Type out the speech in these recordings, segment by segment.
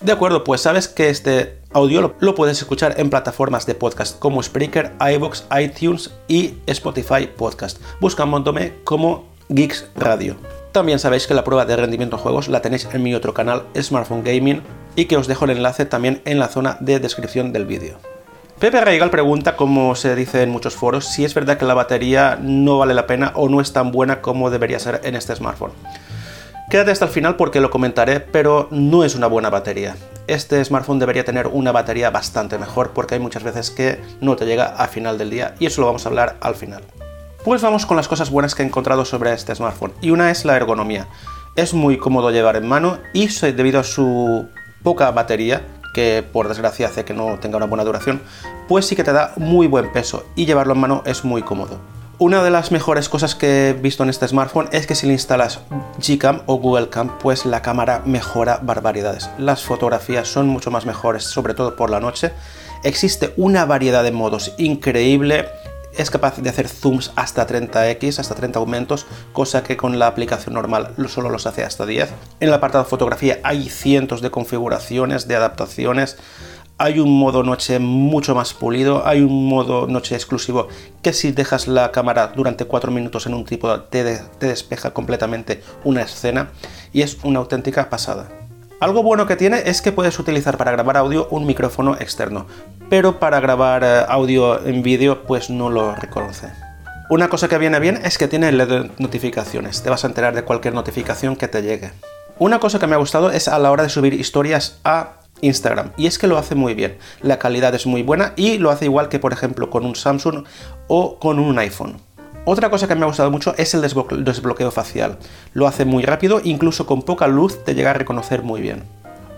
De acuerdo, pues sabes que este audio lo, puedes escuchar en plataformas de podcast como Spreaker, iVoox, iTunes y Spotify Podcast. Montón como Geeks Radio. También sabéis que la prueba de rendimiento en juegos la tenéis en mi otro canal, Smartphone Gaming, y que os dejo el enlace también en la zona de descripción del vídeo. Pepe Reigal pregunta, como se dice en muchos foros, si es verdad que la batería no vale la pena o no es tan buena como debería ser en este smartphone. Quédate hasta el final porque lo comentaré, pero no es una buena batería. Este smartphone debería tener una batería bastante mejor porque hay muchas veces que no te llega a final del día y eso lo vamos a hablar al final. Pues vamos con las cosas buenas que he encontrado sobre este smartphone. Y una es la ergonomía. Es muy cómodo llevar en mano y debido a su poca batería, que por desgracia hace que no tenga una buena duración, pues sí que te da muy buen peso y llevarlo en mano es muy cómodo. Una de las mejores cosas que he visto en este smartphone es que si le instalas Gcam o Google Cam, pues la cámara mejora barbaridades. Las fotografías son mucho más mejores, sobre todo por la noche. Existe una variedad de modos increíble es capaz de hacer zooms hasta 30x, hasta 30 aumentos, cosa que con la aplicación normal solo los hace hasta 10. En el apartado fotografía hay cientos de configuraciones, de adaptaciones. Hay un modo noche mucho más pulido, hay un modo noche exclusivo que si dejas la cámara durante 4 minutos en un tipo te, te despeja completamente una escena y es una auténtica pasada. Algo bueno que tiene es que puedes utilizar para grabar audio un micrófono externo, pero para grabar eh, audio en vídeo pues no lo reconoce. Una cosa que viene bien es que tiene LED notificaciones, te vas a enterar de cualquier notificación que te llegue. Una cosa que me ha gustado es a la hora de subir historias a Instagram, y es que lo hace muy bien, la calidad es muy buena y lo hace igual que por ejemplo con un Samsung o con un iPhone. Otra cosa que me ha gustado mucho es el desbloqueo facial. Lo hace muy rápido, incluso con poca luz te llega a reconocer muy bien.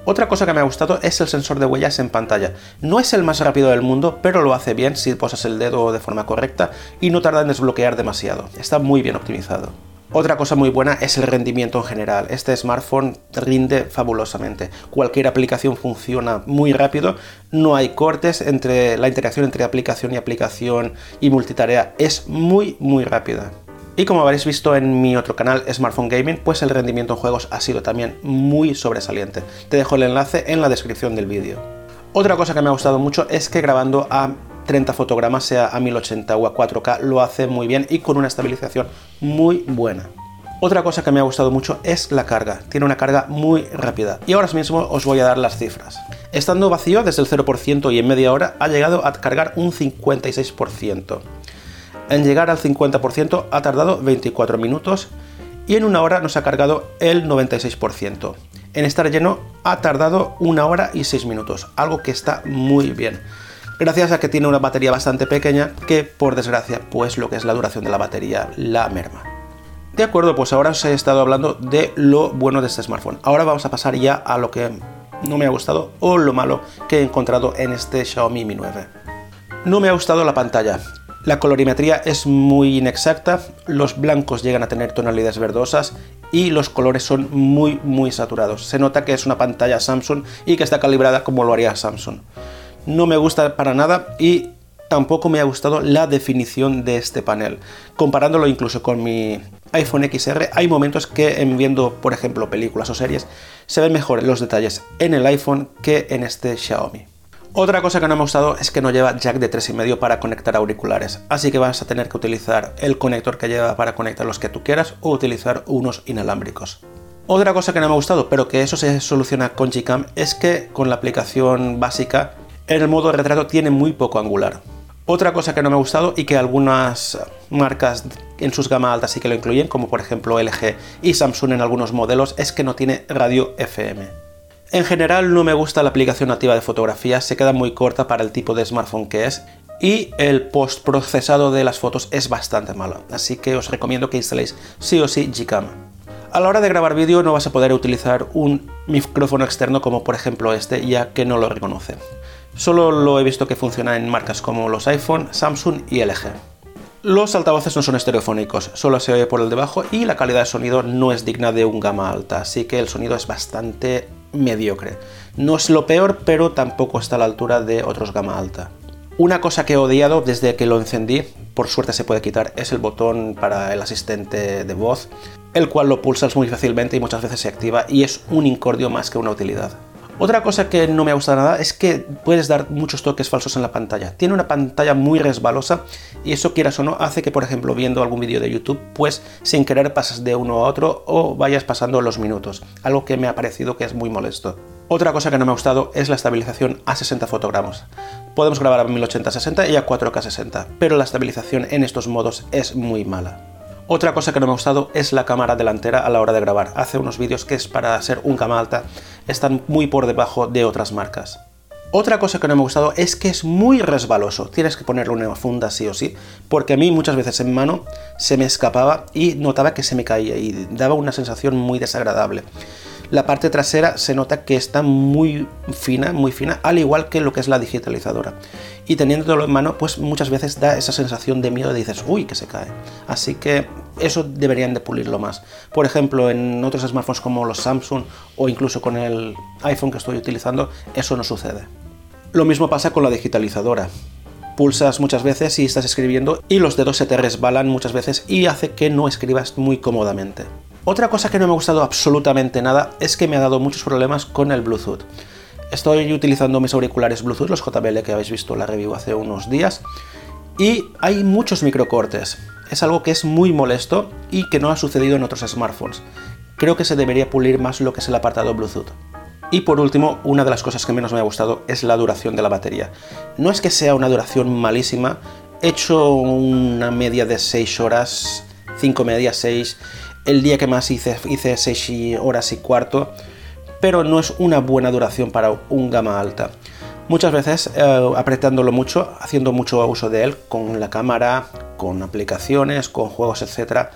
Otra cosa que me ha gustado es el sensor de huellas en pantalla. No es el más rápido del mundo, pero lo hace bien si posas el dedo de forma correcta y no tarda en desbloquear demasiado. Está muy bien optimizado. Otra cosa muy buena es el rendimiento en general. Este smartphone rinde fabulosamente. Cualquier aplicación funciona muy rápido. No hay cortes entre la interacción entre aplicación y aplicación y multitarea es muy muy rápida. Y como habréis visto en mi otro canal, Smartphone Gaming, pues el rendimiento en juegos ha sido también muy sobresaliente. Te dejo el enlace en la descripción del vídeo. Otra cosa que me ha gustado mucho es que grabando a 30 fotogramas, sea a 1080 o a 4K, lo hace muy bien y con una estabilización muy buena. Otra cosa que me ha gustado mucho es la carga, tiene una carga muy rápida y ahora mismo os voy a dar las cifras. Estando vacío desde el 0% y en media hora ha llegado a cargar un 56%. En llegar al 50% ha tardado 24 minutos y en una hora nos ha cargado el 96%. En estar lleno ha tardado una hora y 6 minutos, algo que está muy bien gracias a que tiene una batería bastante pequeña que por desgracia pues lo que es la duración de la batería la merma. De acuerdo, pues ahora os he estado hablando de lo bueno de este smartphone. Ahora vamos a pasar ya a lo que no me ha gustado o lo malo que he encontrado en este Xiaomi Mi 9. No me ha gustado la pantalla. La colorimetría es muy inexacta, los blancos llegan a tener tonalidades verdosas y los colores son muy muy saturados. Se nota que es una pantalla Samsung y que está calibrada como lo haría Samsung no me gusta para nada y tampoco me ha gustado la definición de este panel. Comparándolo incluso con mi iPhone XR, hay momentos que en viendo, por ejemplo, películas o series, se ven mejor los detalles en el iPhone que en este Xiaomi. Otra cosa que no me ha gustado es que no lleva jack de 3,5 para conectar auriculares, así que vas a tener que utilizar el conector que lleva para conectar los que tú quieras o utilizar unos inalámbricos. Otra cosa que no me ha gustado, pero que eso se soluciona con Gcam, es que con la aplicación básica en el modo retrato tiene muy poco angular. Otra cosa que no me ha gustado y que algunas marcas en sus gama altas sí que lo incluyen, como por ejemplo LG y Samsung en algunos modelos, es que no tiene radio FM. En general no me gusta la aplicación nativa de fotografía, se queda muy corta para el tipo de smartphone que es y el postprocesado de las fotos es bastante malo, así que os recomiendo que instaléis sí o sí Gcam. A la hora de grabar vídeo no vas a poder utilizar un micrófono externo como por ejemplo este, ya que no lo reconoce. Solo lo he visto que funciona en marcas como los iPhone, Samsung y LG. Los altavoces no son estereofónicos, solo se oye por el debajo y la calidad de sonido no es digna de un gama alta, así que el sonido es bastante mediocre. No es lo peor, pero tampoco está a la altura de otros gama alta. Una cosa que he odiado desde que lo encendí, por suerte se puede quitar, es el botón para el asistente de voz, el cual lo pulsas muy fácilmente y muchas veces se activa y es un incordio más que una utilidad. Otra cosa que no me ha gustado nada es que puedes dar muchos toques falsos en la pantalla. Tiene una pantalla muy resbalosa y eso quieras o no hace que, por ejemplo, viendo algún vídeo de YouTube, pues sin querer pasas de uno a otro o vayas pasando los minutos. Algo que me ha parecido que es muy molesto. Otra cosa que no me ha gustado es la estabilización a 60 fotogramas. Podemos grabar a 1080-60 y a 4K60, pero la estabilización en estos modos es muy mala. Otra cosa que no me ha gustado es la cámara delantera a la hora de grabar. Hace unos vídeos que es para ser un cama alta, están muy por debajo de otras marcas. Otra cosa que no me ha gustado es que es muy resbaloso. Tienes que ponerle una funda sí o sí, porque a mí muchas veces en mano se me escapaba y notaba que se me caía y daba una sensación muy desagradable. La parte trasera se nota que está muy fina, muy fina, al igual que lo que es la digitalizadora. Y teniéndolo en mano, pues muchas veces da esa sensación de miedo, de dices, uy, que se cae. Así que eso deberían de pulirlo más. Por ejemplo, en otros smartphones como los Samsung o incluso con el iPhone que estoy utilizando, eso no sucede. Lo mismo pasa con la digitalizadora pulsas muchas veces y estás escribiendo y los dedos se te resbalan muchas veces y hace que no escribas muy cómodamente. Otra cosa que no me ha gustado absolutamente nada es que me ha dado muchos problemas con el Bluetooth. Estoy utilizando mis auriculares Bluetooth, los JBL que habéis visto la review hace unos días, y hay muchos microcortes. Es algo que es muy molesto y que no ha sucedido en otros smartphones. Creo que se debería pulir más lo que es el apartado Bluetooth. Y por último, una de las cosas que menos me ha gustado es la duración de la batería. No es que sea una duración malísima, he hecho una media de 6 horas, 5 medias, 6, el día que más hice, hice 6 horas y cuarto, pero no es una buena duración para un gama alta. Muchas veces eh, apretándolo mucho, haciendo mucho uso de él con la cámara, con aplicaciones, con juegos, etc.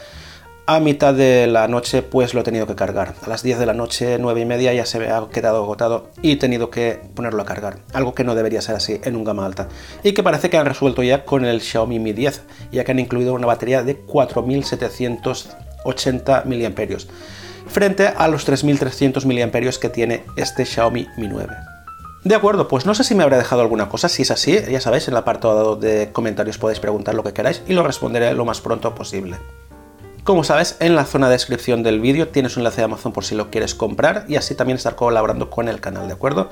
A mitad de la noche pues lo he tenido que cargar. A las 10 de la noche, 9 y media ya se me ha quedado agotado y he tenido que ponerlo a cargar. Algo que no debería ser así en un gama alta. Y que parece que han resuelto ya con el Xiaomi Mi 10, ya que han incluido una batería de 4700 80 mAh, frente a los 3300 mAh que tiene este Xiaomi Mi 9. De acuerdo, pues no sé si me habrá dejado alguna cosa, si es así, ya sabéis, en el apartado de comentarios podéis preguntar lo que queráis y lo responderé lo más pronto posible. Como sabes, en la zona de descripción del vídeo tienes un enlace de Amazon por si lo quieres comprar y así también estar colaborando con el canal, ¿de acuerdo?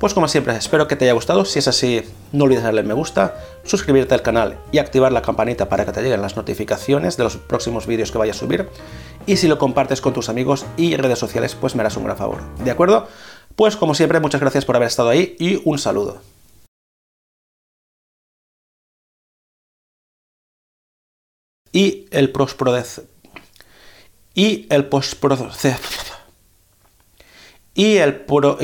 Pues como siempre, espero que te haya gustado. Si es así, no olvides darle me gusta, suscribirte al canal y activar la campanita para que te lleguen las notificaciones de los próximos vídeos que vaya a subir. Y si lo compartes con tus amigos y redes sociales, pues me harás un gran favor. ¿De acuerdo? Pues como siempre, muchas gracias por haber estado ahí y un saludo. Y el postproduce. Y el postproduce. Y el pro...